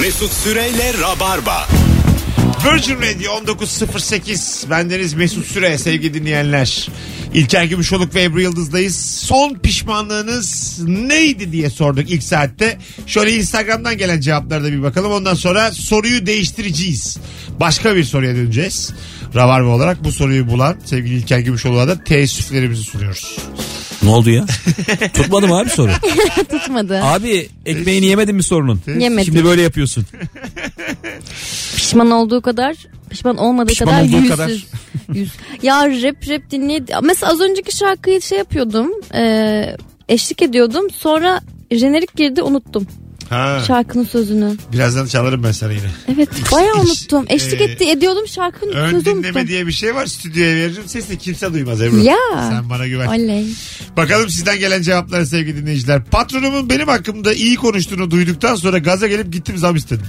Mesut Süreyle Rabarba. Virgin Radio 19.08 bendeniz Mesut Süre sevgili dinleyenler. İlker Gümüşoluk ve Ebru Yıldız'dayız. Son pişmanlığınız neydi diye sorduk ilk saatte. Şöyle Instagram'dan gelen cevaplara da bir bakalım. Ondan sonra soruyu değiştireceğiz. Başka bir soruya döneceğiz. Ravarva olarak bu soruyu bulan sevgili İlker Gümüşoluk'a da teessüflerimizi sunuyoruz. Ne oldu ya? Tutmadı mı abi soru? Tutmadı. Abi ekmeğini yemedin mi sorunun? Yemedim. Şimdi böyle yapıyorsun. Pişman olduğu kadar pişman olmadığı Pişman kadar olduğu yüzsüz. kadar. Yüz. Ya rap rap dinleyip mesela az önceki şarkıyı şey yapıyordum. E, eşlik ediyordum. Sonra jenerik girdi unuttum Ha, şarkının sözünü. birazdan çalarım ben sana yine. Evet bayağı unuttum. Eşlik Ee, etti ediyordum şarkının Ön sözünü dinleme unuttum. diye bir şey var. Stüdyoya veririm. Sesle kimse duymaz Ebru. Ya. Sen bana güven. Oley. Bakalım sizden gelen cevapları sevgili dinleyiciler. Patronumun benim hakkımda iyi konuştuğunu duyduktan sonra gaza gelip gittim zam istedim.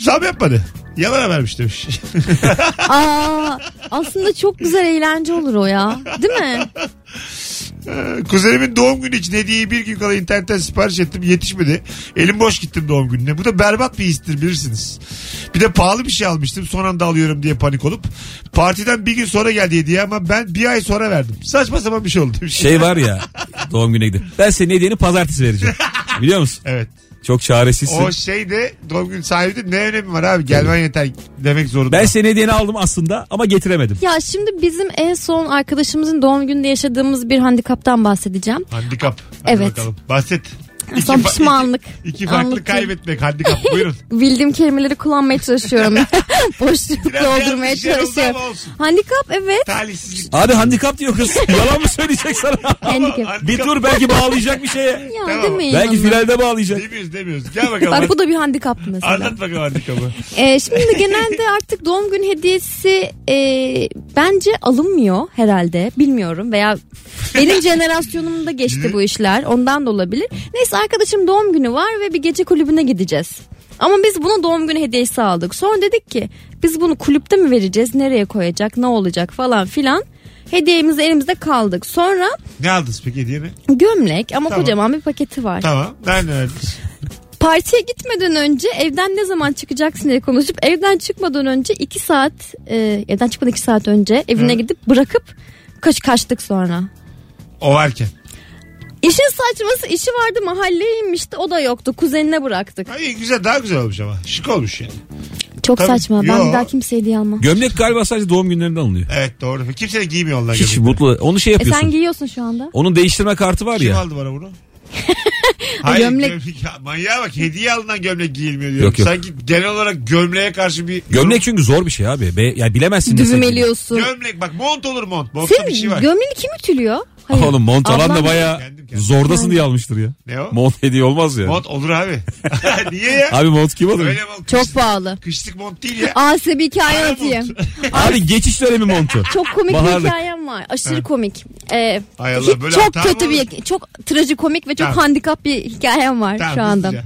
Zam yapmadı. Yalan habermiş demiş. Aa, aslında çok güzel eğlence olur o ya. Değil mi? Kuzenimin doğum günü için hediyeyi bir gün kala internetten sipariş ettim yetişmedi. Elim boş gittim doğum gününe. Bu da berbat bir histir bilirsiniz. Bir de pahalı bir şey almıştım son anda alıyorum diye panik olup. Partiden bir gün sonra geldi hediye ama ben bir ay sonra verdim. Saçma sapan bir şey oldu. Şey var ya doğum gününe gidip. Ben senin hediyeni pazartesi vereceğim. Biliyor musun? Evet. Çok çaresizsin. O şey de doğum günü sahibi de ne önemi var abi gelmen yeter demek zorunda. Ben senin hediyeni aldım aslında ama getiremedim. Ya şimdi bizim en son arkadaşımızın doğum gününde yaşadığımız bir handikaptan bahsedeceğim. Handikap. Hadi Evet. Bakalım. Bahset. Son fa- pişmanlık. iki, iki farklı Anlatayım. kaybetmek handikap. Buyurun. Bildiğim kelimeleri kullanmaya çalışıyorum. Boşluk doldurmaya çalışıyorum. Handikap evet. Talihsizlik. Abi handikap diyor kız. Yalan mı söyleyecek sana? Handikap. bir dur belki bağlayacak bir şeye. Ya Tamam. demeyin Belki onu. finalde bağlayacak. Demiyoruz demiyoruz. Gel bakalım. Bak bu da bir handikaptı mesela. Anlat bakalım handikapı. Ee, şimdi genelde artık doğum günü hediyesi e, bence alınmıyor herhalde. Bilmiyorum veya benim jenerasyonumda geçti bu işler. Ondan da olabilir. Neyse arkadaşım doğum günü var ve bir gece kulübüne gideceğiz. Ama biz buna doğum günü hediyesi aldık. Sonra dedik ki biz bunu kulüpte mi vereceğiz? Nereye koyacak? Ne olacak falan filan. Hediyemiz elimizde kaldık. Sonra Ne aldınız peki hediye gömlek ama Tamam. kocaman bir paketi var. Tamam. Nerede verdiniz? Partiye gitmeden önce evden ne zaman çıkacaksın diye konuşup evden çıkmadan önce iki saat e, evden çıkmadan iki saat önce evine Hı. gidip bırakıp kaç kaçtık sonra. O varken. İşin saçması işi vardı mahalleye inmişti o da yoktu kuzenine bıraktık. Ay güzel daha güzel olmuş ama. Şık olmuş yani. Çok Tabii. saçma ben Yo. bir daha kimseye hediye almam. Gömlek galiba sadece doğum günlerinde alınıyor. Evet doğru. Kimse de giymiyor onlar. Hiç gözükmüyor. mutlu. Onu şey E yapıyorsun. sen giyiyorsun şu anda. Onun değiştirme kartı var Kim ya. aldı bana bunu? Hayır, gömlek. gömlek. Ya, manyağa bak hediye alınan gömlek giyilmiyor diyorum. Yok, yok. Sanki genel olarak gömleğe karşı bir... Gömlek çünkü zor bir şey abi. Be, yani bilemezsin. Düğmeliyorsun. Gömlek bak mont olur mont. Montta Senin bir şey var. gömleğini kim ütülüyor? Hayır. Oğlum mont alan da baya Kendim kendim. zordasın diye almıştır ya. Ne o? Mont hediye olmaz ya. Mont olur abi. Niye ya? Abi mont kim alır? Öyle mont. Çok kışlık- pahalı. Kışlık mont değil ya. Aa size bir hikaye Ara mont. Abi geçiş dönemi montu. Çok komik bir Baharlık. hikayem var. Aşırı komik. Ee, Hay Allah, hiç- böyle çok hata mı kötü bir olur? çok trajikomik ve çok Tamam. handikap bir hikayem var Tamam, şu anda. hızlıca.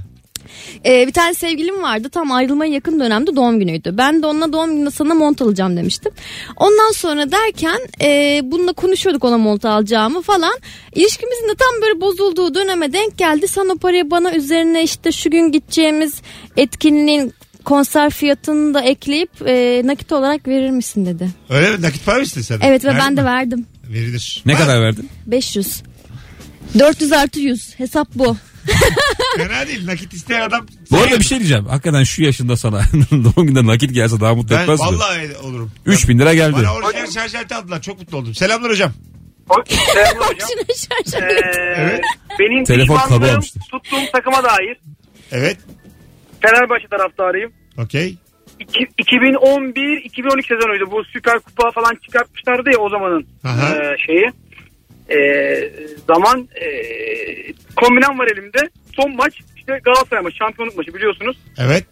Ee, bir tane sevgilim vardı. Tam ayrılmaya yakın dönemde doğum günüydü. Ben de onunla doğum gününde sana mont alacağım demiştim. Ondan sonra derken e, bununla konuşuyorduk ona mont alacağımı falan. İlişkimizin de tam böyle bozulduğu döneme denk geldi. Sen o parayı bana üzerine işte şu gün gideceğimiz etkinliğin konser fiyatını da ekleyip e, nakit olarak verir misin dedi. Öyle mi? Nakit para mı istedin sen? Evet ve Verdin ben de mi? verdim. Verilir. Ne Ha, kadar verdin? 500. 400 artı 100 hesap bu. Fena değil. Nakit isteyen adam. Bu arada bir şey diyeceğim. Hakikaten şu yaşında sana doğum günde nakit gelse daha mutlu Ben etmez mi? vallahi olurum. 3000 lira geldi. Bana orijinal şarj aleti aldılar. Çok mutlu oldum. Selamlar hocam. Hocam. Şuna şarj Ee, Evet. Benim Telefon kabı almıştır. tuttuğum takıma dair Evet. Fenerbahçe taraftarıyım. Okey. İki- 2011-2012 sezonuydu. Bu Süper Kupa falan çıkartmışlardı ya o zamanın Aha. e, şeyi. E, zaman e, kombinem var elimde. Son maç işte Galatasaray maçı, şampiyonluk maçı biliyorsunuz. Evet.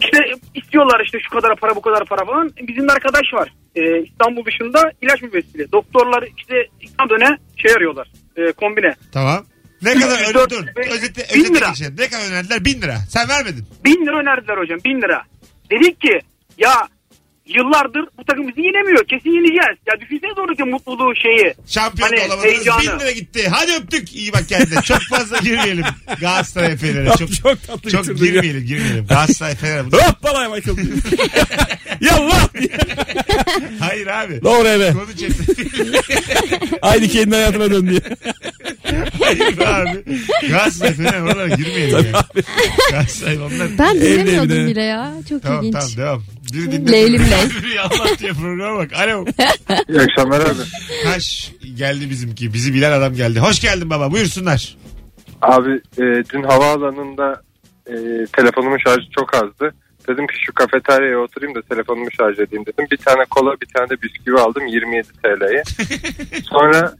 İşte istiyorlar işte şu kadar para bu kadar para falan. Bizim bir arkadaş var e, İstanbul dışında ilaç müvessili. Doktorlar işte İstanbul döne şey arıyorlar e, kombine. Tamam. Ne kadar dört, dur. beş, Özete, bin lira. geçelim. Ne kadar önerdiler? Bin lira. Sen vermedin. Bin lira önerdiler hocam bin lira. Dedik ki ya yıllardır bu takım bizi yenemiyor. Kesin yeneceğiz. Ya düşünsenize oradaki mutluluğu şeyi. Şampiyon Hani olamadınız. heyecanı. Bin lira gitti. Hadi öptük. İyi bak kendine. Çok fazla girmeyelim. Galatasaray Fener'e. Çok, Çok tatlı çok bitirdin ya. girmeyelim girmeyelim. Galatasaray Fener'e. Hop bana Michael. Yallah. Hayır abi. Doğru eve. Konu çekti. Aynı kendi hayatına dön diye. Hayır abi. Galatasaray Fener oralara girmeyelim. yani. Galatasaray onlar. Ben dinlemiyordum bile ya. Çok Tamam ilginç. tamam devam. Biri dinle. Leylim ley. Biri Allah diye programa bak. Alo. İyi akşamlar abi. Haş geldi bizimki. Bizi bilen adam geldi. Hoş geldin baba. Buyursunlar. Abi e, dün havaalanında e, telefonumun şarjı çok azdı. Dedim ki şu kafeteryaya oturayım da telefonumu şarj edeyim dedim. Bir tane kola bir tane de bisküvi aldım 27 TL'ye. Sonra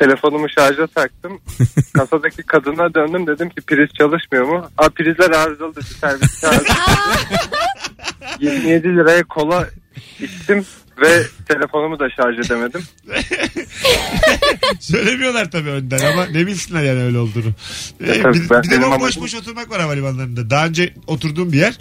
telefonumu şarja taktım. Kasadaki kadına döndüm dedim ki priz çalışmıyor mu? Aa prizler arızalı dedi servis çağırdı. 27 liraya kola içtim ve telefonumu da şarj edemedim. Söylemiyorlar tabii önden ama ne bilsinler yani öyle olduğunu. Ee, tabii, bir, ben bir de benim boş boş oturmak var havalimanlarında. Daha önce oturduğum bir yer.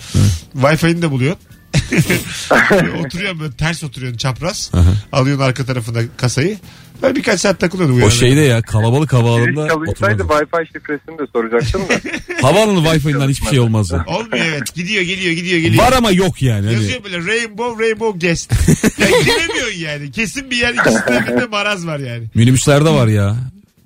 Wi-Fi'ni de buluyorsun. oturuyorsun böyle ters oturuyorsun çapraz. Alıyorsun arka tarafına kasayı. Ben birkaç saat takılıyordum. O şeyde ya kalabalık havaalanında çalışsaydı oturmadım. Wi-Fi şifresini de soracaktım da. Havaalanı Wi-Fi'nden hiçbir şey olmaz ya. Olmuyor evet. Gidiyor gidiyor gidiyor geliyor. Var ama yok yani. Hani Yazıyor böyle rainbow rainbow guest. yani giremiyorsun yani. Kesin bir yer ikisinde birinde maraz var yani. minibüslerde var ya.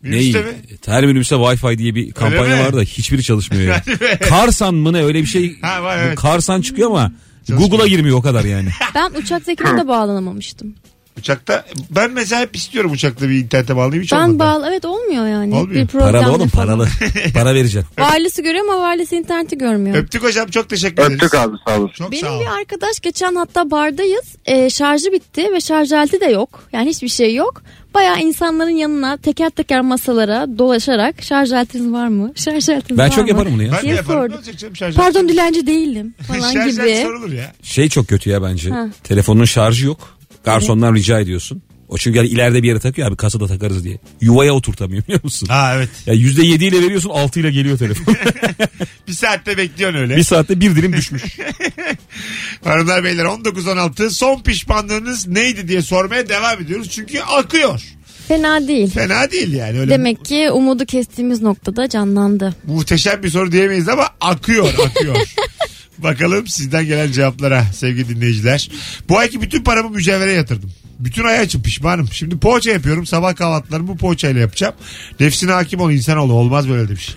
Minibüste Neyi? mi? Her minibüste Wi-Fi diye bir kampanya mi? var da hiçbiri çalışmıyor ya. Karsan mı ne öyle bir şey. Ha, var, evet. Karsan çıkıyor ama Google'a girmiyor o kadar yani. Ben uçaktakine de bağlanamamıştım. Uçakta ben mesela hep istiyorum uçakta bir internete bağlayayım hiç Ben olmadı. bağlı evet olmuyor yani. Olmuyor. Bir problem Paralı oğlum falan. paralı. Para vereceksin. Ailesi görüyor ama ailesi interneti görmüyor. Öptük hocam çok teşekkür ederiz. Öptük abi sağ olasın. Çok sağ Benim ol. bir arkadaş geçen hatta bardayız. E, şarjı bitti ve şarj aleti de yok. Yani hiçbir şey yok. Bayağı insanların yanına teker teker masalara dolaşarak şarj aletiniz var mı? Şarj aletiniz Ben var çok mı? yaparım bunu ya. Ben de diye yaparım. Ne sordum. olacak canım şarj Pardon dilenci değilim falan şarj aleti gibi. sorulur ya. Şey çok kötü ya bence. Ha. Telefonun şarjı yok. Garsondan rica ediyorsun. O çünkü yani ileride bir yere takıyor abi kasada takarız diye. Yuvaya oturtamıyor biliyor musun? Ha evet. Ya yüzde yedi ile veriyorsun altı ile geliyor telefon. Bir saatte bekliyorsun öyle. bir saatte bir dilim düşmüş. Hanımlar beyler 19-16 son pişmanlığınız neydi diye sormaya devam ediyoruz. Çünkü akıyor. Fena değil. Fena değil yani. Öyle Demek ki umudu kestiğimiz noktada canlandı. muhteşem bir soru diyemeyiz ama akıyor akıyor. Bakalım sizden gelen cevaplara sevgili dinleyiciler. Bu ayki bütün paramı mücevhere yatırdım. Bütün ay açım pişmanım. Şimdi poğaça yapıyorum. Sabah kahvaltılarımı bu poğaçayla yapacağım. Nefsine hakim ol insanoğlu. Olmaz böyle demiş.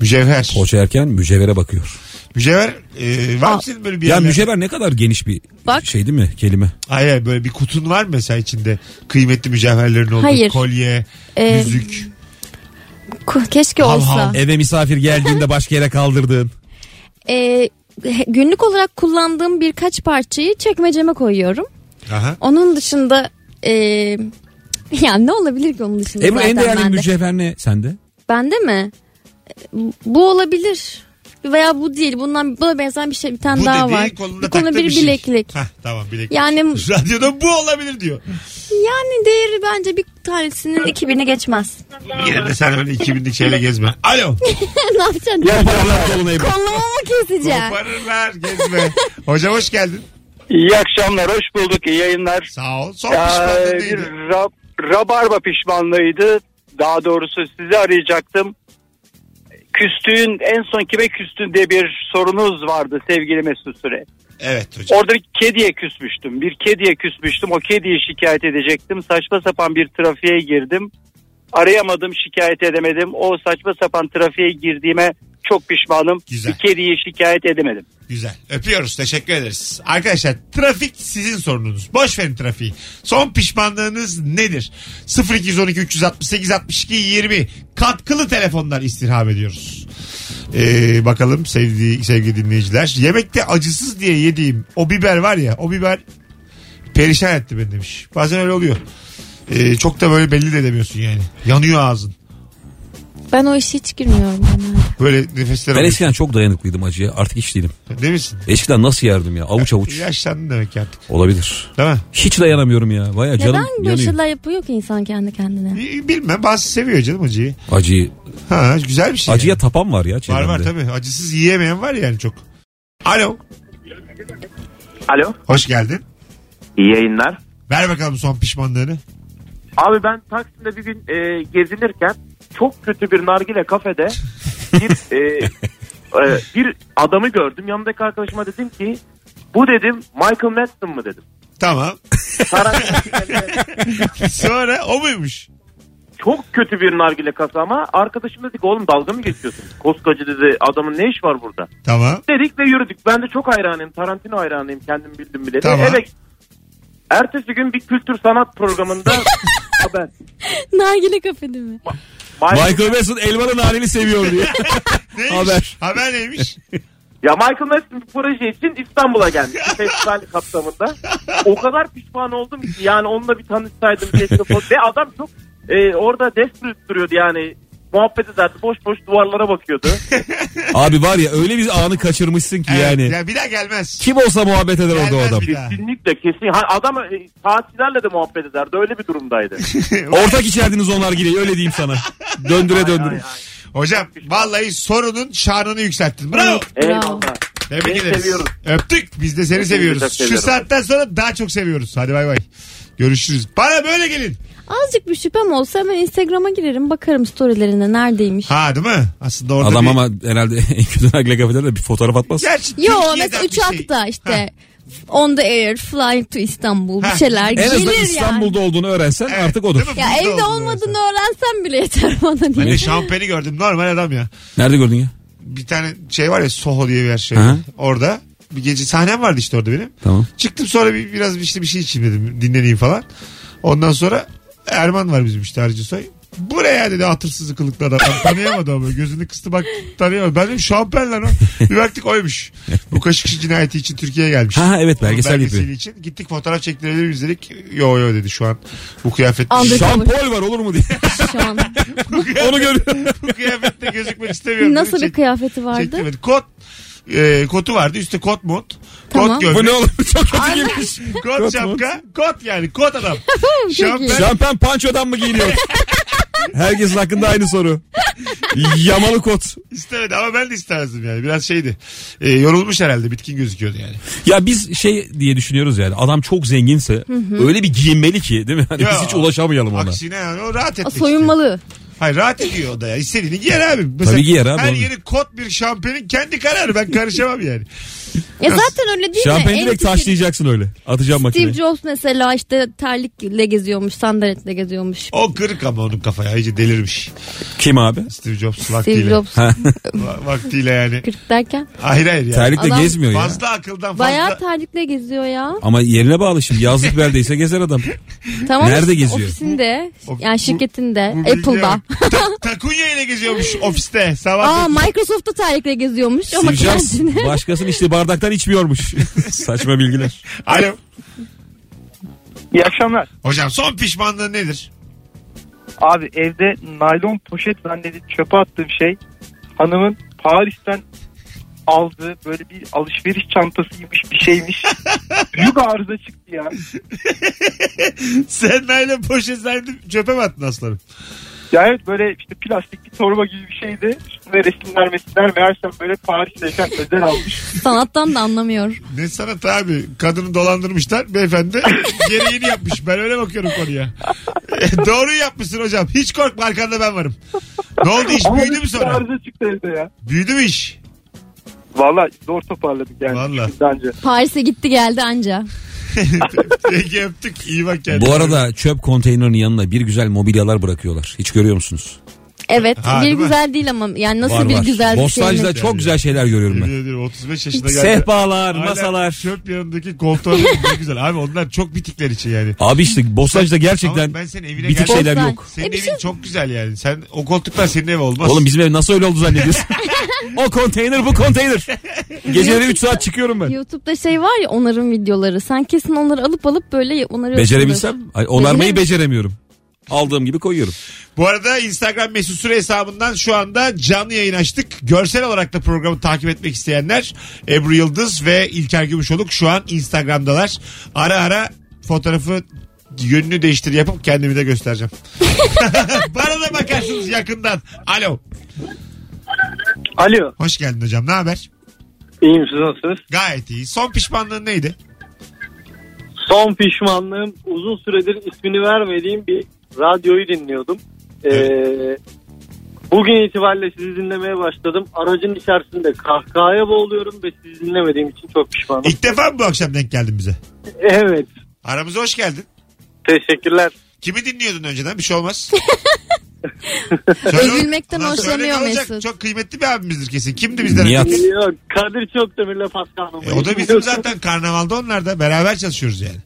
Mücevher. Poğaça yerken mücevhere bakıyor. Mücevher e, var mı senin böyle bir Ya yerler? mücevher ne kadar geniş bir Bak. şey değil mi kelime? Hayır hayır, böyle bir kutun var mı mesela içinde kıymetli mücevherlerin olduğu Hayır. kolye, Ee, yüzük. Ku- Keşke Hav olsa. hav. Eve misafir geldiğinde başka yere kaldırdığın. Ee, he- günlük olarak kullandığım birkaç parçayı çekmeceme koyuyorum. Aha. Onun dışında e, ya ne olabilir ki onun dışında Ebru en değerli bende. mücevher ne sende? Bende mi? Bu olabilir. Veya bu değil. Bundan buna benzer bir şey bir tane Bu daha var. kolunda Bir konu taktığın bir şey. bileklik. Hah, tamam bileklik. Yani Radyoda bu olabilir diyor. yani değeri bence bir tanesinin 2000'i geçmez. Yine de sen öyle 2000'lik şeyle gezme. Alo. ne yapacaksın? Kolumu mu keseceğim? Koparırlar gezme. Hocam hoş geldin. İyi akşamlar, hoş bulduk, iyi yayınlar. Sağ ol. Son Ee, pişmanlığın bir neydi? rab- rabarba pişmanlığıydı. Daha doğrusu sizi arayacaktım. Küstüğün, en son kime küstün diye bir sorunuz vardı sevgili Mesut Süre. Evet hocam. Orada bir kediye küsmüştüm. Bir kediye küsmüştüm. O kediyi şikayet edecektim. Saçma sapan bir trafiğe girdim. Arayamadım, şikayet edemedim. O saçma sapan trafiğe girdiğime çok pişmanım. Güzel. Bir kediyi şikayet edemedim. Güzel. Öpüyoruz. Teşekkür ederiz. Arkadaşlar trafik sizin sorununuz. Boş verin trafiği. Son pişmanlığınız nedir? 0212 368 62 20 katkılı telefonlar istirham ediyoruz. Ee, bakalım sevdiği, sevgili dinleyiciler. Yemekte acısız diye yediğim o biber var ya o biber perişan etti beni demiş. Bazen öyle oluyor. Ee, çok da böyle belli de edemiyorsun yani. Yanıyor ağzın. Ben o işe hiç girmiyorum genelde. Böyle nefesler Ben eskiden çok dayanıklıydım acıya. Artık hiç değilim. Değil misin? Eskiden nasıl yerdim ya? Avuç avuç. Yaşlandın demek ki artık. Olabilir. Değil mi? Hiç dayanamıyorum ya. Baya canım Neden böyle yanıyor. şeyler yapıyor ki insan kendi kendine? Bilmem bazı seviyor canım acıyı. Acıyı. Ha güzel bir şey. Acıya yani. tapan var ya Var çevremde. var tabii. Acısız yiyemeyen var yani çok. Alo. Alo. Hoş geldin. İyi yayınlar. Ver bakalım son pişmanlığını. Abi ben Taksim'de bir gün e, gezinirken çok kötü bir nargile kafede bir e, e, bir adamı gördüm. Yanımdaki arkadaşıma dedim ki bu dedim Michael Madsen mı dedim. Tamam. Tarantino Sonra o muymuş? çok kötü bir nargile kasa ama arkadaşım dedi ki oğlum dalga mı geçiyorsun? Koskacı dedi adamın ne iş var burada? Tamam. Dedik ve yürüdük. Ben de çok hayranıyım. Tarantino hayranıyım. Kendim bildim bile. Tamam. Evet. Ertesi gün bir kültür sanat programında haber. Nargile kafede mi? Michael Madsen elmalı naneli seviyor diye. Neymiş? Haber. Haber neymiş? Ya Michael Madsen bir proje için İstanbul'a gelmiş. Bir festival kapsamında. O kadar pişman oldum ki yani onunla bir tanışsaydım keşke. Ve adam çok e, orada desperate duruyordu yani. Muhabbet ederdi. Boş boş duvarlara bakıyordu. Abi var ya öyle bir anı kaçırmışsın ki Evet, yani. Ya bir daha gelmez. Kim olsa muhabbet eder orada o Gelmez adam. bir daha. Kesinlikle kesin. Ha, adam e, saatçilerle de muhabbet ederdi. Öyle bir durumdaydı. Ortak içerdiniz o nargileyi öyle diyeyim sana. Döndüre Ay, döndüre. ay, ay. Hocam vallahi sorunun şanını yükselttin. Bravo. Eyvallah. Tebrik Seni ederiz. seviyoruz. Öptük. Biz de seni Hepinizi seviyoruz. çok Şu seviyorum. saatten sonra daha çok seviyoruz. Hadi bay bay. Görüşürüz. Bana böyle gelin. Azıcık bir şüphem olsa hemen Instagram'a girerim bakarım storylerine neredeymiş. Ha değil mi? Aslında orada Adam bir... ama herhalde en kötü nargile kafede de bir fotoğraf atmaz. Gerçi Yo Türkiye'den mesela bir uçakta şey. işte on the air flying to İstanbul Ha. bir şeyler En gelir azından yani. İstanbul'da olduğunu öğrensen Evet, artık odur. değil mi? Ya Burada evde olduğunu olmadığını öğrensen. öğrensem bile yeter bana Ben diye. de şampiyonu gördüm. Normal adam ya. Nerede gördün ya? Bir tane şey var ya Soho diye bir yer şey. Hı. Orada bir gece sahnem vardı işte orada benim. Tamam. Çıktım sonra bir, biraz işte bir şey içeyim dedim. Dinleneyim falan. Ondan sonra Erman var bizim işte Harcı Soy. Bu ne ya dedi hatırsız kılıklı adam. Ben tanıyamadı ama gözünü kıstı bak tanıyamadı. Ben dedim şampiyon lan o. Bir baktık oymuş. Bu Kaşıkçı cinayeti için Türkiye'ye gelmiş. Ha, evet, Onun belgesel belgeseli yapıyor. için. Gittik fotoğraf çektirelim izledik. Yo yo dedi şu an. Bu. Jean Paul var olur mu diye. Şu an. Onu görüyorum. bu kıyafette gözükmek istemiyorum. Nasıl bir Çek- kıyafeti vardı? çektirmedi. Kot e, kotu vardı. Üstte kot mont. Tamam. Kot gömlek. Bu ne oğlum? Çok kötü girmiş. Kot Kot şapka. Kot yani. Kot adam. Şampiyon. Şampen pançodan mı giyiniyor? Herkesin hakkında aynı soru. Yamalı kot. İstemedi ama ben de istemezdim yani. Biraz şeydi. E, yorulmuş herhalde. Bitkin gözüküyordu yani. Ya biz şey diye düşünüyoruz yani adam çok zenginse öyle bir giyinmeli ki değil mi? Hani Ya, biz hiç ulaşamayalım ona. Aksine yani o rahat etmek istiyor. Soyunmalı. Hayır rahat ediyor o da ya. İstediğini giyer abi. Mesela Tabii giyer abi, Her yeri kot bir şampiyonin kendi kararı. Ben karışamam yani. Ya zaten öyle değil mi? Şampeni En direkt küçük- taşlayacaksın öyle. Atacağım Steve makineye. Jobs mesela işte terlikle geziyormuş, sandaletle geziyormuş. O kırık ama onun kafaya. iyice delirmiş. Kim abi? Steve Jobs vaktiyle. Steve Jobs Va- vaktiyle yani. 40 derken. Hayır hayır yani. Terlikle Adam gezmiyor ya. Fazla akıldan fazla. Bayağı terlikle geziyor ya. Ama yerine bağlı şimdi. Yazlık beldeyse gezer adam. Tamam Nerede geziyor? Ofisinde. Bu- yani şirketinde. Bu bilgiye Apple'da. bak. Ta- takunya ile geziyormuş ofiste. Sabah Aa Microsoft'ta terlikle geziyormuş ama Steve Jobs başkasının içtiği bardaktan içmiyormuş. Saçma bilgiler. Alo. İyi akşamlar. Hocam son pişmanlığın nedir? Abi evde naylon poşet zannedip çöpe attığım şey hanımın Paris'ten aldığı böyle bir alışveriş çantasıymış bir şeymiş. Büyük arıza çıktı ya. Sen naylon poşet zannedip çöpe mi attın aslanım? Ya evet böyle işte plastik bir torba gibi bir şeydi. Üstüne resimler mesimler meğersem böyle Paris'teyken özel almış. Sanattan da anlamıyor. Ne sanat abi? Kadını dolandırmışlar. Beyefendi gereğini yapmış. Ben öyle bakıyorum konuya. Doğru yapmışsın hocam. Hiç korkma arkanda ben varım. Ne oldu iş Ama büyüdü mü sonra? arıza çıktı evde ya. Büyüdü mü iş? Valla zor toparladık yani. Anca. Paris'e gitti geldi anca. Peki öptük. İyi bak kendine. Bu arada çöp konteynerinin yanına bir güzel mobilyalar bırakıyorlar. Hiç görüyor musunuz? Evet Ha, bir değil mi? güzel değil ama yani nasıl Var bir var. güzel bir şey. Bostancı'da çok güzel şeyler görüyorum ben. Yemin ediyorum 35 yaşında geldi. Sehpalar, Hala masalar. Çöp yanındaki koltuğa ne güzel. Abi onlar çok bitikler için yani. Abi işte Bostancı'da gerçekten Ama ben senin evine bitik geldim. şeyler Bostan. yok. Senin E bir evin şey- çok güzel yani. Sen o koltuklar senin ev olmaz. Oğlum bizim ev nasıl öyle oldu zannediyorsun? o konteyner bu konteyner. Geceleri 3 saat çıkıyorum ben. YouTube'da şey var ya onarım videoları. Sen kesin onları alıp alıp böyle onarıyorsundur. Becerebilsem. Ay, onarmayı Beceremiyorum. beceremiyorum. Aldığım gibi koyuyorum. Bu arada Instagram mesut süre hesabından şu anda canlı yayın açtık. Görsel olarak da programı takip etmek isteyenler Ebru Yıldız ve İlker Gümüşoluk şu an Instagram'dalar. Ara ara fotoğrafı yönünü değiştir yapıp kendimi de göstereceğim. Bana da bakarsınız yakından. Alo. Alo. Hoş geldin hocam. Ne haber? İyiyim siz nasılsınız? Gayet iyi. Son pişmanlığın neydi? Son pişmanlığım uzun süredir ismini vermediğim bir radyoyu dinliyordum. Ee, bugün itibariyle sizi dinlemeye başladım. Aracın içerisinde kahkahaya boğuluyorum ve sizi dinlemediğim için çok pişmanım. İlk defa mı bu akşam denk geldin bize? Evet. Aramıza hoş geldin. Teşekkürler. Kimi dinliyordun önceden? Bir şey olmaz. Övülmekten Ulan söyle hoşlanıyor ne olacak? Mesut. Çok kıymetli bir abimizdir kesin. Kimdi bizden? Nihat. Yok, Kadir Çokdemir'le Pascal. E, o da bizim zaten karnavalda onlar da. Beraber çalışıyoruz yani.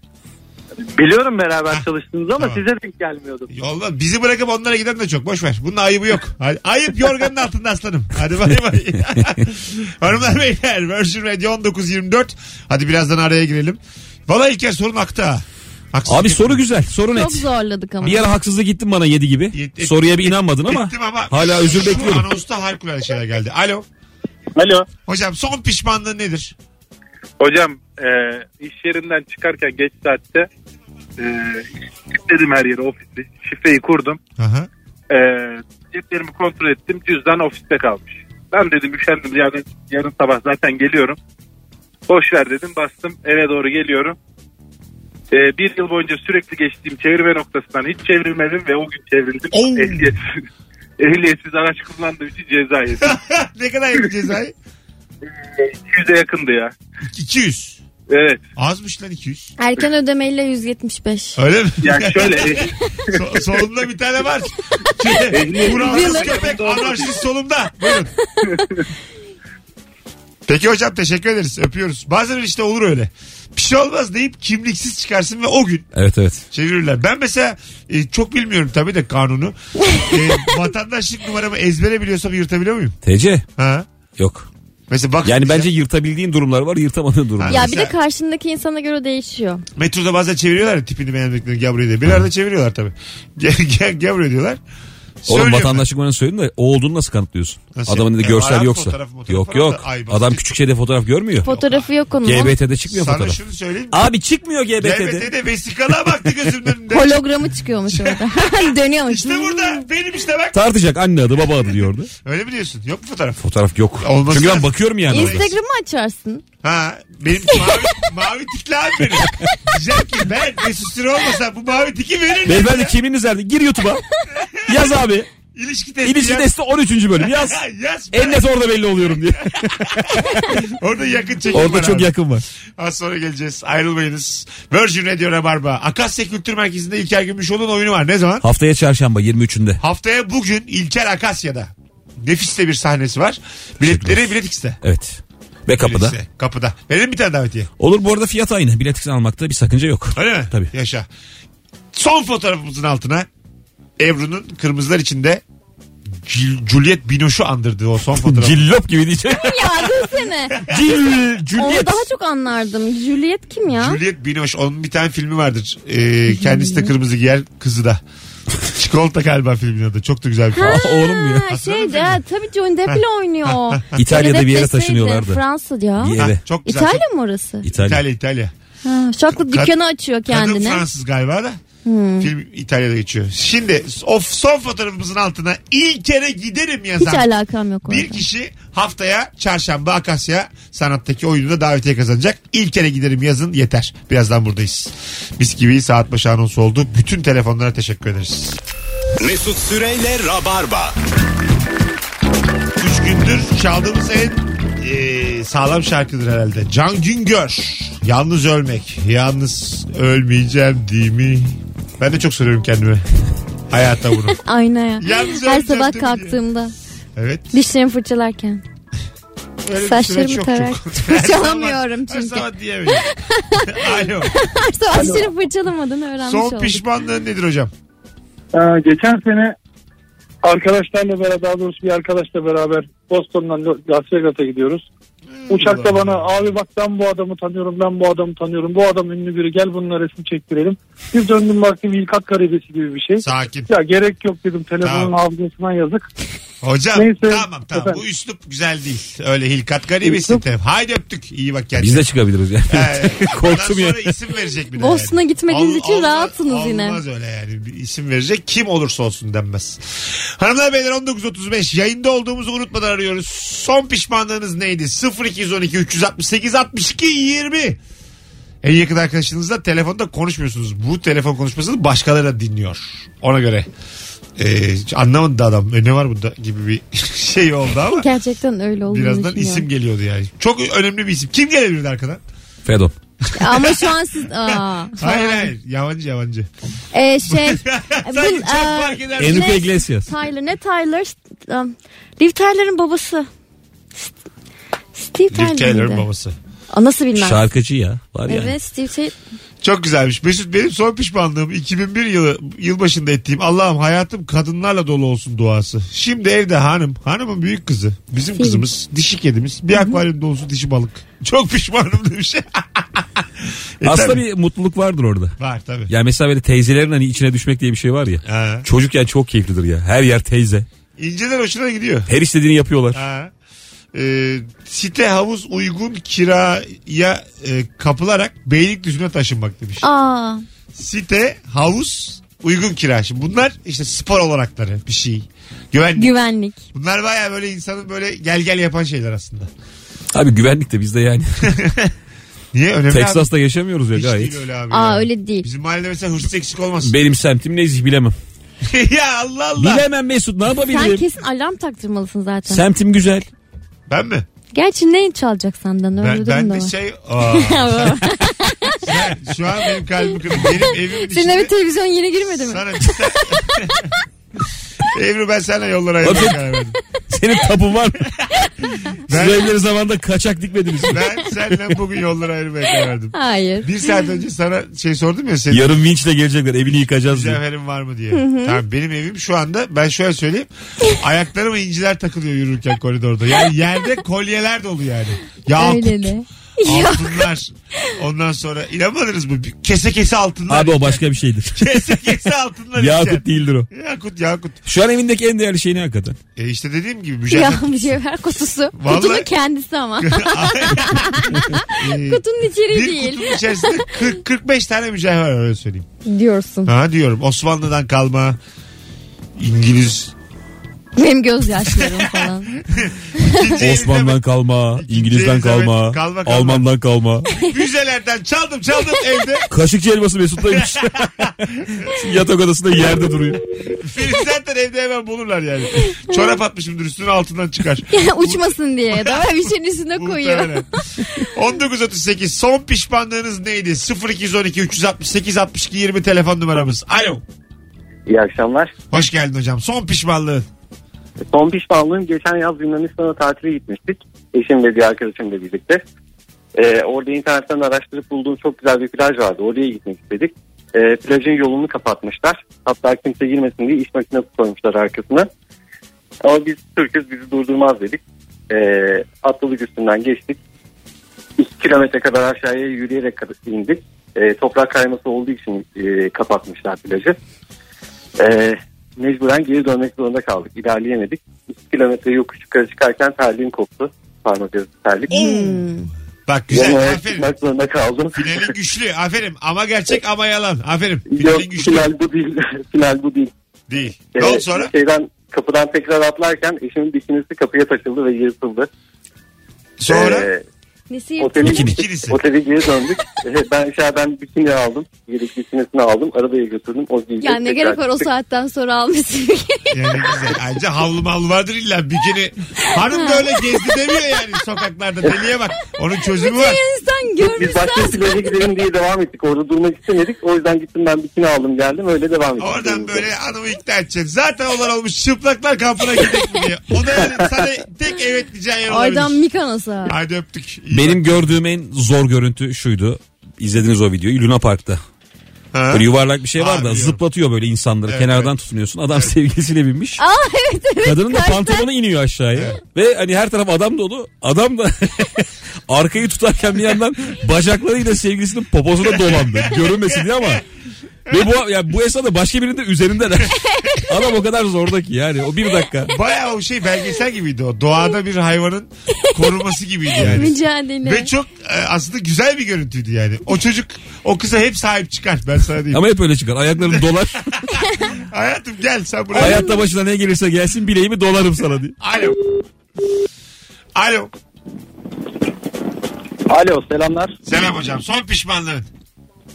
Biliyorum beraber Hah, çalıştığınızı ama tamam. size denk gelmiyordum. Yolda bizi bırakıp onlara giden de çok. Boş ver. Bunun ayıbı yok. Ayıp yorganın altında aslanım. Hadi bay bay. Hanımlar beyler Virgin Radio 1924. Hadi birazdan araya girelim. Valla İlker sorun aktı ha. Haksızlık Abi soru etmiyorum. güzel. Soru net. Çok zorladık ama. Bir ara haksızlık gittin bana yedi gibi. Yet- Soruya bir inanmadın ama Ettim ama hala özür şu bekliyorum. anonsta harikulade şeyler geldi. Alo. Alo. Hocam son pişmanlığın nedir? Hocam e, iş yerinden çıkarken geç saatte e, kilitledim her yeri ofisi. Şifreyi kurdum. Aha. E, ceplerimi kontrol ettim. Cüzdan ofiste kalmış. Ben dedim üşendim yani yarın sabah zaten geliyorum. Boş ver dedim bastım eve doğru geliyorum. E, bir yıl boyunca sürekli geçtiğim çevirme noktasından hiç çevrilmedim ve o gün çevrildim. Ehliyetsiz, ehliyetsiz araç kullandığım için ceza yedim. ne kadar yedi cezayı? 200'e yakındı ya. 200. Evet. Azmış lan 200. Erken ödemeyle 175. Öyle mi? Yani şöyle So- solumda bir tane var. Kuralsız köpek anarşist solumda. Buyurun. Peki hocam teşekkür ederiz. Öpüyoruz. Bazen işte olur öyle. Bir şey olmaz deyip kimliksiz çıkarsın ve o gün Evet evet. çevirirler. Ben mesela e, çok bilmiyorum tabii de kanunu. E, vatandaşlık numaramı ezbere biliyorsam yırtabiliyor muyum? TC Ha? yok. Mesela bak Yani bence yırtabildiğin durumlar var yırtamadığın durumlar. Ya bir de karşındaki insana göre değişiyor. metroda bazen çeviriyorlar ya tipini beğenmediklerini gel buraya diye. Bir arada çeviriyorlar tabii. Gel, gel, gel buraya diyorlar. Oğlum Söylüyorum vatandaşlık bana söyledin de o olduğunu nasıl kanıtlıyorsun? Nasıl? Adamın dedi E, görsel abi yoksa. fotoğrafı, fotoğrafı Yok var yok. da, ay, Adam küçük şeyde fotoğraf görmüyor. Fotoğrafı yok onun. GBT'de çıkmıyor Sana fotoğraf. şunu söyleyeyim. Abi çıkmıyor GBT'de. GBT'de vesikalığa baktı gözümün önünde. Hologramı çıkıyormuş orada. Dönüyormuş. İşte burada benim işte bak. Tartacak anne adı baba adı diyordu. Öyle mi diyorsun? Yok mu fotoğraf? Fotoğraf yok. Olması Çünkü ben lazım. bakıyorum yani. orada. Instagram'ı açarsın. Ha benim mavi, mavi tikli abi benim. Diyeceğim ki ben Mesut Süre olmasa bu mavi tiki verir. Beyefendi kiminiz nerede? Gir YouTube'a. Yaz abi. İlişki testi. İlişki yaz. testi 13. bölüm. Yaz. yaz. En net orada belli oluyorum diye. Orada yakın çekim Orada var çok abi. yakın var. Az sonra geleceğiz. Ayrılmayınız. Virgin Radio Rabarba. Akasya Kültür Merkezi'nde İlker Gümüşoğlu'nun oyunu var. Ne zaman? Haftaya çarşamba 23'ünde. Haftaya bugün İlker Akasya'da. Nefis de bir sahnesi var. Biletleri Bilet X'te. Evet. Ve kapıda. X'te, Kapıda. Verelim bir tane davetiye. Olur bu arada fiyat aynı. Bilet X'ten almakta bir sakınca yok. Öyle mi? Tabii. Yaşa. Son fotoğrafımızın altına Ebru'nun kırmızılar içinde Jul- Juliet Binoche'u andırdığı o son fotoğraf. Cillop gibi diyeceğim. Ya desene. Cill, Onu Juliet. daha çok anlardım. Juliet kim ya? Juliet Binoche onun bir tane filmi vardır. Ee, kendisi de kırmızı giyer kızı da. Çikolata galiba filmin adı. Çok da güzel bir film. Aa, Oğlum mu ya? Ha, Hatırladın şey de filmi? tabii Johnny Depp'le oynuyor. İtalya'da Johnny bir yere Depp taşınıyorlardı. Fransa ya. Bir Ha, çok güzel. İtalya çok- mı orası? İtalya. İtalya İtalya. Ha, şaklık Kad- dükkanı açıyor Kadın kendine. Fransız galiba da. Hmm. Film İtalya'da geçiyor. Şimdi o son fotoğrafımızın altına ilk kere giderim Hiç yazan alakam yok orada. bir kişi haftaya çarşamba Akasya sanattaki oyununda davetiye kazanacak. İlk kere giderim yazın yeter. Birazdan buradayız. Mis gibi saat başı anons oldu. Bütün telefonlara teşekkür ederiz. Mesut Süreyle Rabarba. Üç gündür çaldığımız en e, sağlam şarkıdır herhalde. Can Güngör. Yalnız ölmek. Yalnız ölmeyeceğim değil mi? Ben de çok soruyorum kendime. Hayatta bunu. Aynaya. Yalnız Her öleceğim sabah mi kalktığımda. Evet. Dişlerimi fırçalarken. Öyle bir Saçlarımı süreç yok tararak çok. fırçalamıyorum Her çünkü. sabah diyemeyiz. Alo. Her sabah dişlerimi fırçalamadığını öğrenmiş Son oldum. pişmanlığın nedir hocam? Ee, geçen sene arkadaşlarla beraber daha doğrusu bir arkadaşla beraber Boston'dan Las Vegas'a gidiyoruz. Uçakta bana abi bak ben bu adamı tanıyorum ben bu adamı tanıyorum bu adam ünlü biri gel bununla resim çektirelim. Bir döndüm baktım ilk hak karidesi gibi bir şey. Sakin. Ya gerek yok dedim telefonun Tamam. hafızasına yazık. Hocam Neyse. tamam tamam Efendim. bu üslup güzel değil. Öyle hilkat garibisin. Üslup- Haydi öptük. İyi bak kendine. Biz de çıkabiliriz yani. Ee, Korktum ya. sonra isim verecek bir de. Boston'a yani. gitmediğiniz Ol- için olmaz- rahatsınız yine. Olmaz öyle yani. Bir isim verecek. Kim olursa olsun denmez. Hanımlar beyler 19.35 yayında olduğumuzu unutmadan arıyoruz. Son pişmanlığınız neydi? 0212 368 62 20 en yakın arkadaşınızla telefonda konuşmuyorsunuz. Bu telefon konuşmasını başkaları da dinliyor. Ona göre. Ee, anlamadı da adam. E, ne var bunda gibi bir şey oldu ama. Gerçekten öyle olduğunu Birazdan düşünüyorum. isim geliyordu yani. Çok önemli bir isim. Kim gelebilirdi arkadan? Fedon. Ama şu an siz... Aa, Hayır hayır. Yabancı yabancı. Ee, şey... Sanki bu, çok aa, fark eder. Enrique? Iglesias. Tyler ne Tyler? Um, Liv Tyler'ın babası. Steve Tyler. Liv Taylor'ın mıydı? babası. Aa, nasıl bilmem. Şarkıcı ya. Var yani. Evet Steve Taylor. Çok güzelmiş. Mesut benim son pişmanlığım 2001 yılı yılbaşında ettiğim Allah'ım hayatım kadınlarla dolu olsun duası. Şimdi evde hanım, hanımın büyük kızı, bizim Film. kızımız, dişi kedimiz, bir akvaryum dolusu dişi balık. Çok pişmanım demiş. e, Aslında tabii. bir mutluluk vardır orada. Var tabii. Yani mesela böyle teyzelerin hani içine düşmek diye bir şey var ya. Ha. Çocukken çok keyiflidir ya. Her yer teyze. İnceler hoşuna gidiyor. Her istediğini yapıyorlar. Ha. Ee, site havuz uygun kiraya e, kapılarak Beylikdüzü'ne taşınmak demiş. Aa, Site havuz uygun kira. Şimdi bunlar işte spor olanakları bir şey. Güvenlik. güvenlik. Bunlar baya böyle insanın böyle gel gel yapan şeyler aslında. Abi güvenlik de bizde yani. Niye? Önemli abi. Texas'ta yaşamıyoruz ya Hiç gayet. değil öyle abi. Aa ya. öyle değil. Bizim mahallede mesela hırsız eksik olmasın. Benim semtim neyse bilemem. ya Allah Allah. Bilemem Mesut ne Sen yapabilirim? kesin alarm taktırmalısın zaten. Semtim güzel. Ben mi? Gerçi ne çalacak senden öyle Ben, ben de var. şey... Aa, sen- şu an benim kalbim kırıldı. Benim evimin Senin içinde... eve televizyon yeni girmedi mi? Sana cidden... Ebru ben seninle yollara ayırmaya karar verdim. Senin tapun var mı? Siz Ben- evleri zamanında kaçak dikmediniz. mi? Ben seninle bugün yollara ayırmaya karar verdim. Hayır. Bir saat önce sana şey sordum ya senin Yarın vinçle gelecekler evini yıkacağız diye. mücevherin var mı diye. Tamam benim evim şu anda ben şöyle söyleyeyim. Ayaklarıma inciler takılıyor yürürken koridorda. Yani yerde kolyeler dolu yani. Yakut, Öyle de. Altınlar. Ondan sonra inanmadınız mı? Kese kese altınlar. Abi o başka bir şeydir. Kese kese altınlar. Yakut değildir o. Yakut yakut. Şu an evindeki en değerli şey ne hakikaten? E işte dediğim gibi Ya mücevher. mücevher kutusu. Vallahi- Kutunun kendisi ama. Kutunun içeriği bir değil. kutunun içerisinde 40, 45 tane mücevher var öyle söyleyeyim. Diyorsun. Ha diyorum Osmanlı'dan kalma İngiliz Benim gözyaşlarım falan. İkinci elinde Osman'dan kalma, İngiliz'den kalma, kalma, kalma. Alman'dan kalma. müzelerden çaldım çaldım evde. Kaşıkçı elması Mesut'taymış. Yatak odasında yerde duruyor. Beni zaten evde hemen bulurlar yani. Çorap atmışımdır üstüne altından çıkar. Uçmasın diye ya da bir şeyin üstüne koyuyor. Muhtemelen. 1938 son pişmanlığınız neydi? 0212 368 62 20 telefon numaramız. Alo. İyi akşamlar. Hoş geldin hocam. Son pişmanlığın. Son pişmanlığım geçen yaz Yunanistan'a tatile gitmiştik. Eşim ve bir arkadaşımla birlikte. Ee, orada internetten araştırıp bulduğum çok güzel bir plaj vardı. Oraya gitmek istedik. Ee, plajın yolunu kapatmışlar. Hatta kimse girmesin diye iş makinesi koymuşlar arkasına. Ama biz Türk'üz bizi durdurmaz dedik. Ee, atladık üstünden geçtik. 2 kilometre kadar aşağıya yürüyerek indik. Ee, toprak kayması olduğu için e, kapatmışlar plajı. Ee, mecburen geri dönmek zorunda kaldık. İlerleyemedik. 2 kilometre yokuş yukarı çıkarken terliğim koptu. Parmak arası terlik. Bak güzel. Yanına Aferin. çıkmak zorunda kaldım. Finalin güçlü. Aferin. Ama gerçek ama yalan. Aferin. Yok Finalin güçlü. final bu değil. final bu değil. Değil. Ee, Ne oldu sonra? Şeyden, kapıdan tekrar atlarken eşimin bikinisi kapıya takıldı ve yırtıldı. Sonra? Ee, Nesi Bikini. gittik, Bikinisi. otele geri döndük. Ee, ben aşağıdan bikini aldım. Yedek bikinisini aldım. Arabaya götürdüm. O giydi. Ya ne Tekrar gerek var o çıktık. saatten sonra almışsın. Yani güzel. Ayrıca havlu mavlu vardır illa bikini. Hanım da öyle gezdi demiyor yani sokaklarda. Deliye bak. Onun çözümü var. İnsan Biz görmüş başka bir plaja gidelim diye devam ettik. Orada durmak istemedik. O yüzden gittim ben bikini aldım geldim. Öyle devam ettik. Oradan böyle hanımı ikna edeceksin. Zaten olan olmuş çıplaklar kampına gidelim mi diye. O da yani sana tek evet diyeceğin yer olabilir. Aydan Mikanos'a. Hadi öptük. İyi Benim gördüğüm en zor görüntü şuydu. İzlediniz o videoyu. Luna Park'ta. Ha? Böyle yuvarlak bir şey var da biliyorum. zıplatıyor böyle insanları. Evet, Kenardan evet. tutunuyorsun. Adam sevgilisiyle binmiş. Aa evet evet. Kadının da pantolonu iniyor aşağıya. Ve hani her taraf adam dolu. Adam da arkayı tutarken bir yandan bacaklarıyla sevgilisinin poposuna dolandı. Görünmesin diye ama. Ve bu, yani bu esnada başka birinin de üzerindeler. Adam o kadar zorda ki yani o bir dakika. Baya o şey belgesel gibiydi o. Doğada bir hayvanın korunması gibiydi yani. Mücadele. Ve çok e, aslında güzel bir görüntüydü yani. O çocuk o kıza hep sahip çıkar ben sana diyeyim. Ama hep öyle çıkar. Ayaklarım dolar. Hayatım gel sen buraya. Hayatta başına ne gelirse gelsin bileğimi dolarım sana diye. Alo. Alo. Alo selamlar. Selam hocam. Son pişmanlığın.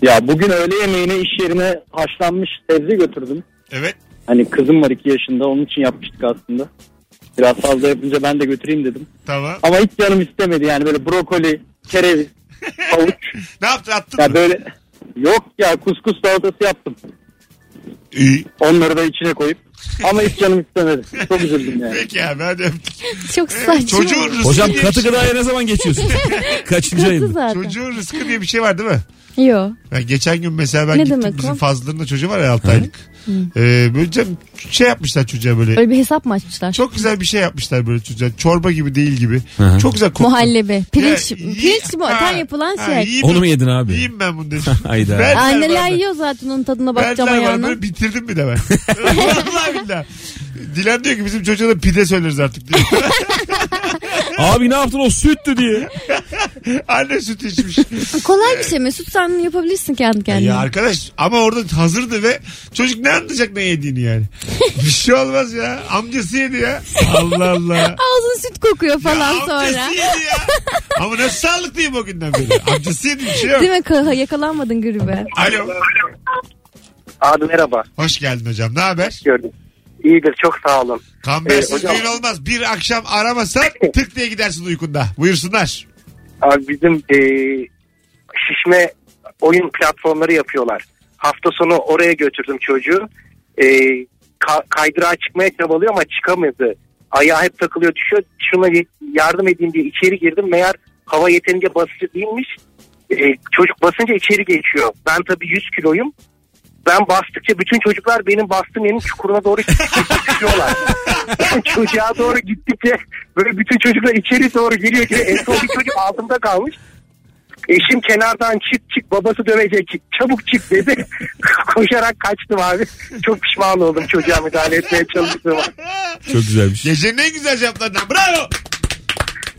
Ya bugün öğle yemeğine iş yerine haşlanmış sebze götürdüm. Evet. Hani kızım var iki yaşında onun için yapmıştık aslında. Biraz fazla yapınca ben de götüreyim dedim. Tamam. Ama hiç canım istemedi yani böyle brokoli, kereviz, havuç. ne yaptın attın ya mı? böyle yok ya kuskus salatası yaptım. İyi. Onları da içine koyup ama hiç canım istemedi. Çok üzüldüm yani. Peki abi hadi öptük. Çok saçma. Çocuğun rızkı Hocam diye bir katı şey- gıdaya ne zaman geçiyorsun? Kaçıncı Katı ayın? zaten. Çocuğun rızkı diye bir şey var değil mi? Yok. Ben geçen gün mesela ben Ne gittim demek bizim o? Fazlı'nın da çocuğu var ya 6 aylık. Ee, böyle cam- şey yapmışlar çocuğa böyle. Öyle bir hesap mı açmışlar? Çok güzel bir şey yapmışlar böyle çocuğa. Çorba gibi değil gibi. hı. Çok güzel koktu. Muhallebi. Pirinç, Ya, iyi- pirinç mi? Ha, Tam yapılan ha, şey. yiyeyim Onu mu yedin abi? Yiyeyim ben bunu dedim. Hayda. Verdiler Anneler yiyor zaten onun tadına bakacağım Verdiler bana ayağına. böyle bitirdim bir de ben. Vallahi billahi. Dilan diyor ki bizim çocuğa da pide söyleriz artık diyor. Abi ne yaptın o süttü diye. Anne süt içmiş. Kolay bir şey Mesut sen yapabilirsin kendi kendine. Ya arkadaş ama orada hazırdı ve çocuk ne anlayacak ne yediğini yani. bir şey olmaz ya. Amcası yedi ya. Allah Allah. Ağzın süt kokuyor falan ya, sonra. Amcası yedi ya. Ama nasıl sağlıklıyım o günden beri. Amcası yedi bir şey yok. Değil mi? Ka- Yakalanmadın gribe. Alo. Abi merhaba. Hoş geldin hocam. Ne haber? Gördüm. İyidir çok sağ olun. Kambersiz Ee, hocam- düğün olmaz. Bir akşam aramasan tık diye gidersin uykunda. Buyursunlar. Abi bizim e, şişme oyun platformları yapıyorlar. Hafta sonu oraya götürdüm çocuğu. E, ka- kaydırağa çıkmaya çabalıyor ama çıkamadı. Ayağı hep takılıyor düşüyor. Şuna yardım edeyim diye içeri girdim. Meğer hava yeterince basıcı değilmiş. E, çocuk basınca içeri geçiyor. Ben tabii 100 kiloyum. Ben bastıkça bütün çocuklar benim bastığım yerin çukuruna doğru çıkıyorlar. Çocuğa doğru gittikçe böyle bütün çocuklar içeri doğru geliyor ki en son bir çocuk altımda kalmış. Eşim kenardan çık çık babası dövecek çabuk çık dedi. Koşarak kaçtım abi. Çok pişman oldum çocuğa müdahale etmeye çalıştığıma. Çok güzelmiş. Gecenin en güzel cevaplarından. Bravo.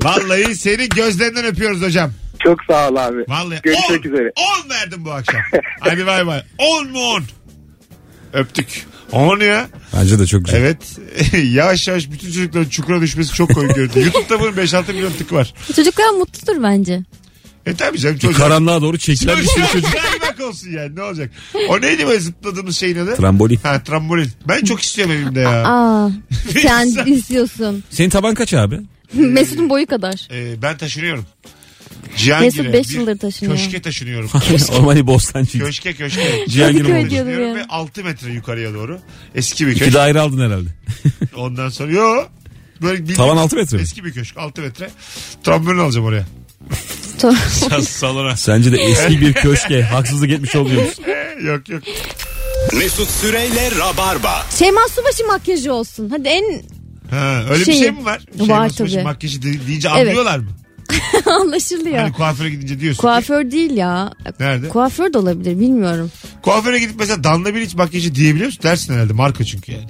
Vallahi seni gözlerinden öpüyoruz hocam. Çok sağ ol abi. Vallahi Görüşmek 10, üzere. 10 verdim bu akşam. Hadi bay bay. 10 mu 10? Öptük. 10 ya. Bence de çok güzel. Evet. yavaş yavaş bütün çocukların çukura düşmesi çok komik görüntü. YouTube'da bunun 5-6 milyon tık var. Çocuklar mutludur bence. E tabii canım çocuk. karanlığa doğru çekilen bir sürü çocuk. Kaymak olsun yani ne olacak? O neydi böyle zıpladığımız şeyin adı? Trambolin. Ha trambolin. Ben çok istiyorum evimde ya. Aa, sen istiyorsun. Senin taban kaç abi? Mesut'un boyu kadar. Ee, ben taşınıyorum. Cihangir'e. Mesut beş bir yıldır taşınıyor. Köşke taşınıyorum. Ormani Bostancı. köşke köşke. Cihangir'e Taşınıyorum bir ve 6 metre yukarıya doğru. Eski bir köşk. İki daire aldın herhalde. Ondan sonra yo. Böyle bildiğin- Tavan altı metre mi? Eski bir köşk 6 metre. Trambolin alacağım oraya. Salona. Sence de eski bir köşke haksızlık etmiş oluyoruz. yok yok. Mesut Süreyle Rabarba. Şeyma Subaşı makyajı olsun. Hadi en Ha, öyle bir Şeyi. şey mi var? Var Şeyma Subaşı tabii. Makyajı de- deyince Evet. anlıyorlar mı? anlaşılıyor. Hani kuaföre gidince diyorsun. ki, Kuaför değil ya. Nerede? Kuaför de olabilir bilmiyorum. Kuaföre gidip mesela Danla Bilic makyajı diyebiliyor musun? Dersin herhalde marka çünkü yani.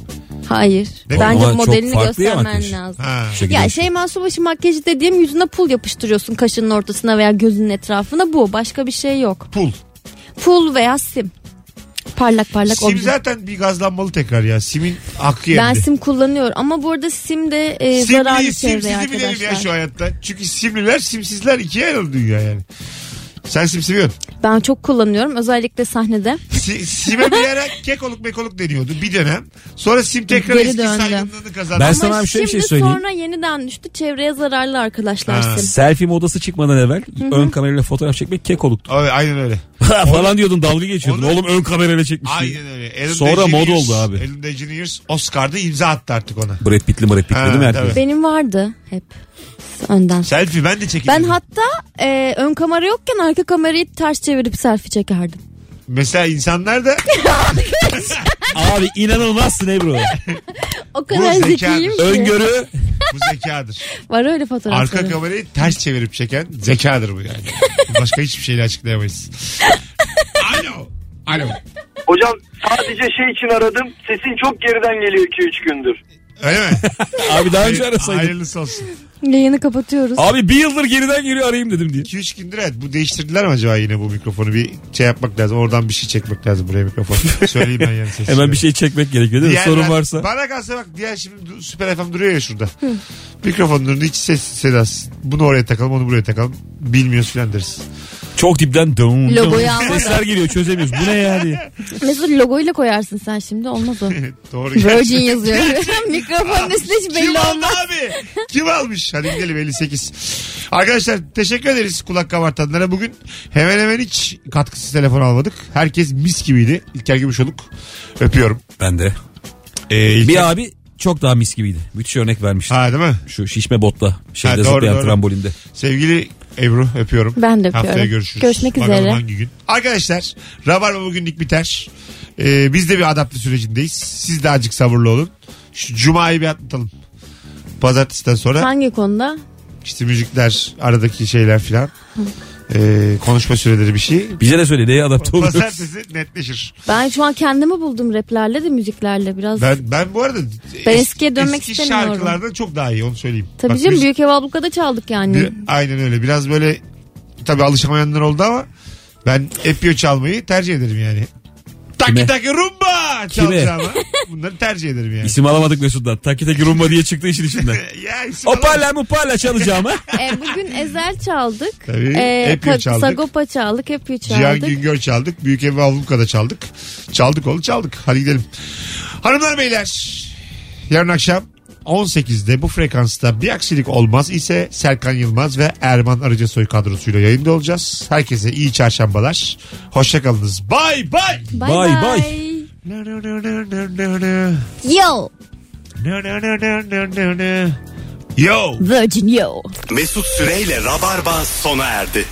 Hayır. Ne? Bence Ama çok modelini farklı ya göstermen makyaj. lazım. Ha. Şekilde Ya şey. Şeyma Subaşı makyajı dediğim yüzüne pul yapıştırıyorsun kaşının ortasına veya gözünün etrafına bu. Başka bir şey yok. Pul. Pul veya sim. Parlak parlak Sim obje. zaten bir gazlanmalı tekrar ya. Simin hakkı yendi. Ben sim kullanıyorum ama bu arada sim de e, zararlı Simliyi çevreye simsizi bilelim ya arkadaşlar. şu hayatta. Çünkü simliler simsizler ikiye ayrıldı dünya yani. Sen sim seviyorsun. Ben çok kullanıyorum özellikle sahnede. Si, sime bir ara kekoluk mekoluk deniyordu bir dönem. Sonra sim tekrar Geri eski döndü. saygınlığını kazandı. Ben ama sana bir şey, bir şimdi şey söyleyeyim. sonra yeniden düştü. Çevreye zararlı arkadaşlar Ha. sim. Selfie modası çıkmadan evvel ön kamerayla fotoğraf çekmek kek oluktu. Abi, aynen öyle. falan diyordun dalga geçiyordun. Onu- Oğlum ön kamerayla çekmiş diye. Aynen öyle. Ellen Sonra mod DeGeneres- oldu abi. Ellen DeGeneres Oscar'da imza attı artık ona. Brad Pitt'li Brad Pitt'li Ha, değil mi herkes? tabii. Benim vardı hep önden. Selfie ben de çekildim. Ben hatta e, ön kamera yokken arka kamerayı ters çevirip selfie çekerdim. Mesela insanlar da Abi inanılmazsın Ebru. O kadar zekadır. zekiyim ki. Öngörü bu zekadır. Var öyle fotoğrafları. Arka kamerayı ters çevirip çeken zekadır bu yani. Başka hiçbir şeyle açıklayamayız. Alo. Alo. Hocam sadece şey için aradım. Sesin çok geriden geliyor 2-3 gündür. Öyle mi? Abi daha önce arasaydın. Hayırlısı olsun. Yayını kapatıyoruz. Abi bir yıldır geriden geliyor arayayım dedim diye. 2-3 gündür evet. Bu değiştirdiler mi acaba yine bu mikrofonu? Bir şey yapmak lazım. Oradan bir şey çekmek lazım buraya mikrofonu. Söyleyeyim ben yani sesini. Hemen bir şey çekmek gerekiyor değil mi? Diğerler- Sorun varsa. Bana kalsa bak diğer şimdi du- Süper FM duruyor ya şurada. Mikrofonların hiç ses sedası. Bunu oraya takalım onu buraya takalım. Bilmiyoruz filan deriz. Çok dipten. Logoyu alma da. Sesler geliyor çözemiyoruz. Bu ne ya diye. Mesut logoyla koyarsın sen şimdi olmaz o. Doğru. Virgin yazıyor. Mikrofonun üstüne hiç Kim belli aldı olmaz. abi? Kim almış? Hadi gidelim 58. Arkadaşlar teşekkür ederiz kulak kabartanlara. Bugün hemen hemen hiç katkısız telefon almadık. Herkes mis gibiydi. İlker Gümüşoluk. Öpüyorum. Ben de. Ee, İlker- Bir abi çok daha mis gibiydi. Müthiş örnek vermişti. Ha değil mi? Şu şişme botla. Şeyde Ha, doğru, zıplayan doğru. trambolinde. Sevgili Ebru öpüyorum. Ben de öpüyorum. Haftaya görüşürüz. Görüşmek Bakalım üzere. hangi gün. Arkadaşlar Rabarba bugünlük biter. Ee, biz de bir adapte sürecindeyiz. Siz de azıcık sabırlı olun. Şu Cuma'yı bir atlatalım. Pazartesiden sonra Hangi konuda? işte müzikler, aradaki şeyler filan. Ee, konuşma süreleri bir şey. Bize de söyle neye adapte oluyoruz. Pazartesi netleşir. Ben şu an kendimi buldum raplerle de müziklerle biraz. Ben ben bu arada Ben es- eskiye dönmek eski istemiyorum. şarkılardan çok daha iyi onu söyleyeyim. Tabii Bak canım biz- Büyük Ev Abluka'da çaldık yani. bir- aynen öyle. Biraz böyle tabii alışamayanlar oldu ama ben Epio çalmayı tercih ederim yani. Taki Kime? taki rumba Kime? çalacağımı. Bunları tercih ederim yani. İsim alamadık Mesut'tan. Taki taki rumba diye çıktı işin içinden. ya isim. Opala mupala çalacağım ha. E, bugün Ezel çaldık. Tabii, E, Ka- çaldık. Sagopa çaldık. Epio Cihan çaldık. Güngör çaldık. Büyük Ev Avluka'da çaldık. Çaldık oğlum çaldık. Hadi gidelim. Hanımlar beyler yarın akşam 18'de bu frekansta bir aksilik olmaz ise Serkan Yılmaz ve Erman Arıcasoy kadrosuyla yayında olacağız. Herkese iyi çarşambalar. Hoşçakalınız. Bay bay. Bye Bye bye. bye. No, no, no, no, no, no, no. Yo. No, no, no, no, no, no, no. Yo. Virgin yo. Mesut Süreyle Rabarba sona erdi.